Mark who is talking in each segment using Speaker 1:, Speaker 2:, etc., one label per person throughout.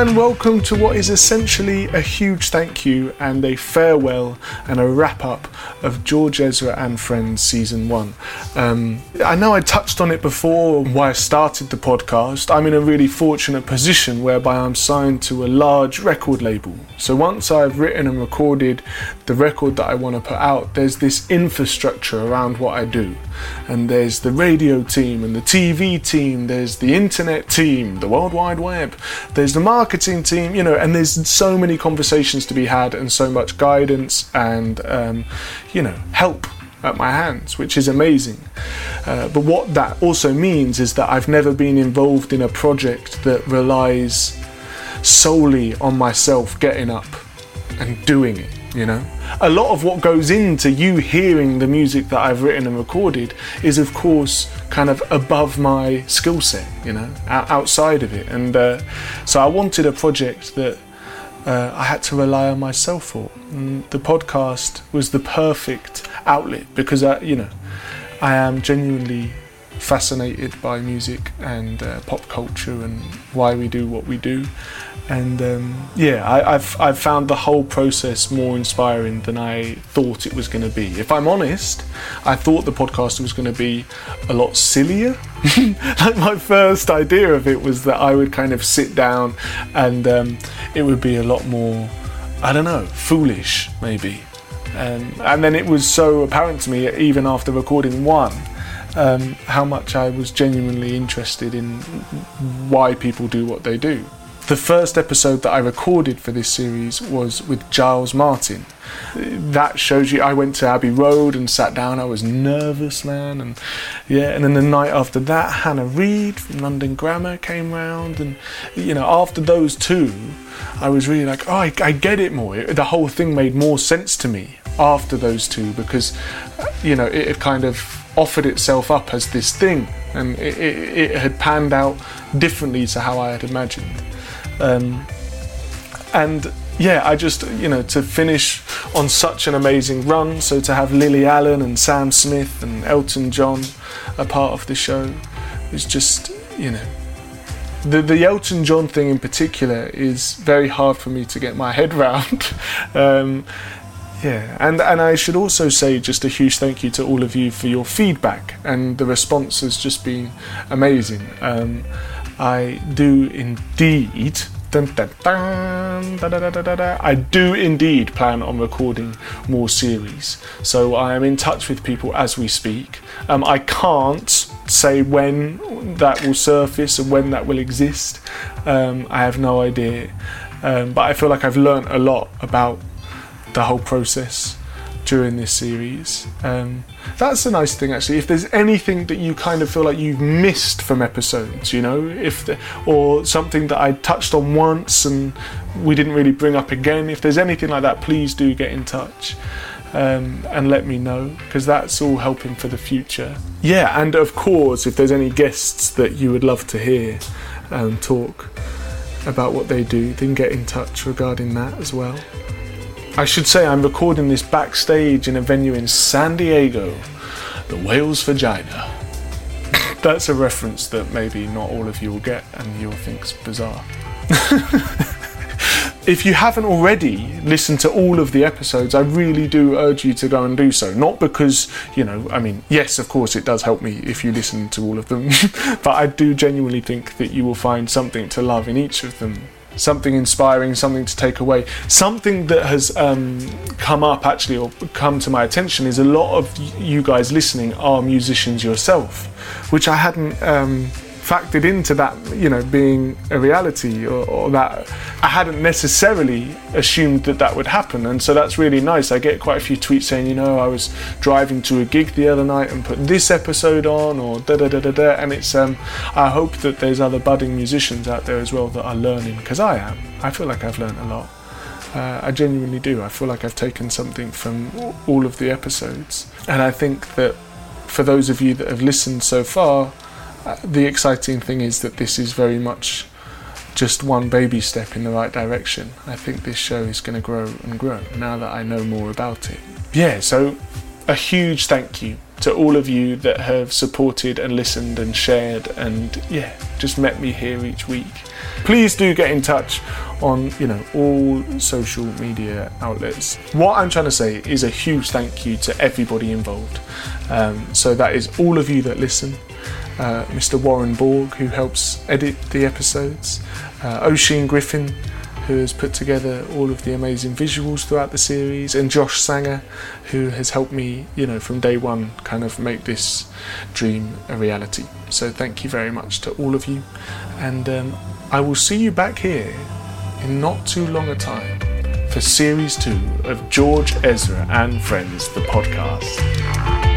Speaker 1: And welcome to what is essentially a huge thank you and a farewell and a wrap up of George Ezra and Friends season one. Um, I know I touched on it before why I started the podcast. I'm in a really fortunate position whereby I'm signed to a large record label. So once I've written and recorded the record that I want to put out, there's this infrastructure around what I do. And there's the radio team and the TV team, there's the internet team, the World Wide Web, there's the marketing team, you know, and there's so many conversations to be had and so much guidance and, um, you know, help at my hands, which is amazing. Uh, but what that also means is that I've never been involved in a project that relies solely on myself getting up and doing it, you know? A lot of what goes into you hearing the music that I've written and recorded is, of course, kind of above my skill set, you know, outside of it. And uh, so I wanted a project that uh, I had to rely on myself for. And the podcast was the perfect outlet because, I, you know, I am genuinely fascinated by music and uh, pop culture and why we do what we do and um, yeah, I, have I've found the whole process more inspiring than I thought it was going to be. If I'm honest, I thought the podcast was going to be a lot sillier. like my first idea of it was that I would kind of sit down and um, it would be a lot more, I don't know, foolish maybe. And then it was so apparent to me, even after recording one, um, how much I was genuinely interested in why people do what they do. The first episode that I recorded for this series was with Giles Martin. That shows you I went to Abbey Road and sat down. I was nervous, man, and yeah. And then the night after that, Hannah Reid from London Grammar came round, and you know, after those two, I was really like, oh, I, I get it more. It, the whole thing made more sense to me after those two because, uh, you know, it, it kind of offered itself up as this thing, and it, it, it had panned out differently to how I had imagined. Um, and yeah, I just, you know, to finish on such an amazing run, so to have Lily Allen and Sam Smith and Elton John a part of the show is just, you know, the, the Elton John thing in particular is very hard for me to get my head round. um, yeah, and, and I should also say just a huge thank you to all of you for your feedback, and the response has just been amazing. Um, I do indeed. Dun, dun, dun, I do indeed plan on recording more series, so I am in touch with people as we speak. Um, I can't say when that will surface and when that will exist. Um, I have no idea, um, but I feel like I've learnt a lot about the whole process during this series. Um, that's a nice thing, actually. If there's anything that you kind of feel like you've missed from episodes, you know, if the, or something that I touched on once and we didn't really bring up again, if there's anything like that, please do get in touch. Um, and let me know because that's all helping for the future. Yeah, and of course, if there's any guests that you would love to hear um, talk about what they do, then get in touch regarding that as well. I should say I'm recording this backstage in a venue in San Diego, the Whale's Vagina. That's a reference that maybe not all of you will get and you'll think's bizarre. if you haven't already listened to all of the episodes, I really do urge you to go and do so. Not because, you know, I mean, yes, of course, it does help me if you listen to all of them, but I do genuinely think that you will find something to love in each of them something inspiring, something to take away. Something that has um, come up actually or come to my attention is a lot of you guys listening are musicians yourself, which I hadn't. Um, factored into that, you know, being a reality or, or, that I hadn't necessarily assumed that that would happen. And so that's really nice. I get quite a few tweets saying, you know, I was driving to a gig the other night and put this episode on or da da da da da. And it's, um, I hope that there's other budding musicians out there as well that are learning because I am. I feel like I've learned a lot. Uh, I genuinely do. I feel like I've taken something from all of the episodes. And I think that for those of you that have listened so far, the exciting thing is that this is very much just one baby step in the right direction. I think this show is going to grow and grow now that I know more about it. Yeah, so a huge thank you to all of you that have supported and listened and shared and yeah, just met me here each week. Please do get in touch on you know all social media outlets. What I'm trying to say is a huge thank you to everybody involved. Um, so that is all of you that listen. Uh, Mr. Warren Borg, who helps edit the episodes, uh, Griffin, who has put together all of the amazing visuals throughout the series, and Josh Sanger, who has helped me, you know, from day one kind of make this dream a reality. So thank you very much to all of you, and um, I will see you back here in not too long a time for series two of George Ezra and Friends, the podcast.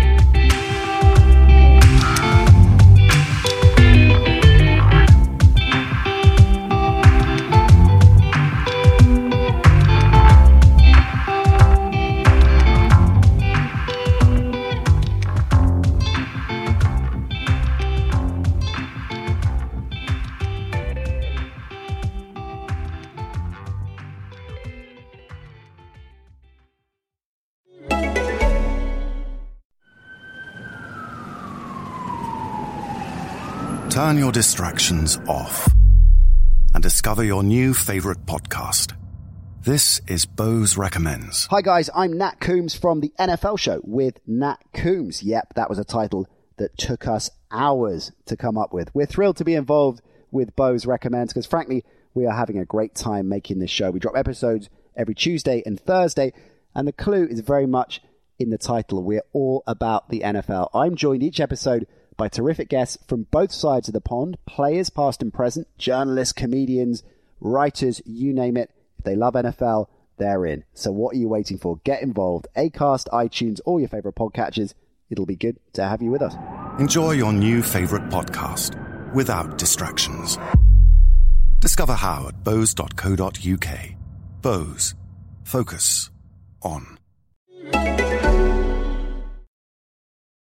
Speaker 2: Turn your distractions off and discover your new favorite podcast. This is Bose Recommends.
Speaker 3: Hi guys, I'm Nat Coombs from the NFL show with Nat Coombs. Yep, that was a title that took us hours to come up with. We're thrilled to be involved with Bose Recommends because frankly, we are having a great time making this show. We drop episodes every Tuesday and Thursday, and the clue is very much in the title. We're all about the NFL. I'm joined each episode by terrific guests from both sides of the pond players, past and present, journalists, comedians, writers, you name it. If they love NFL, they're in. So what are you waiting for? Get involved. Acast, iTunes, all your favorite podcatchers. It'll be good to have you with us.
Speaker 2: Enjoy your new favorite podcast without distractions. Discover how at bose.co.uk. Bose. Focus on.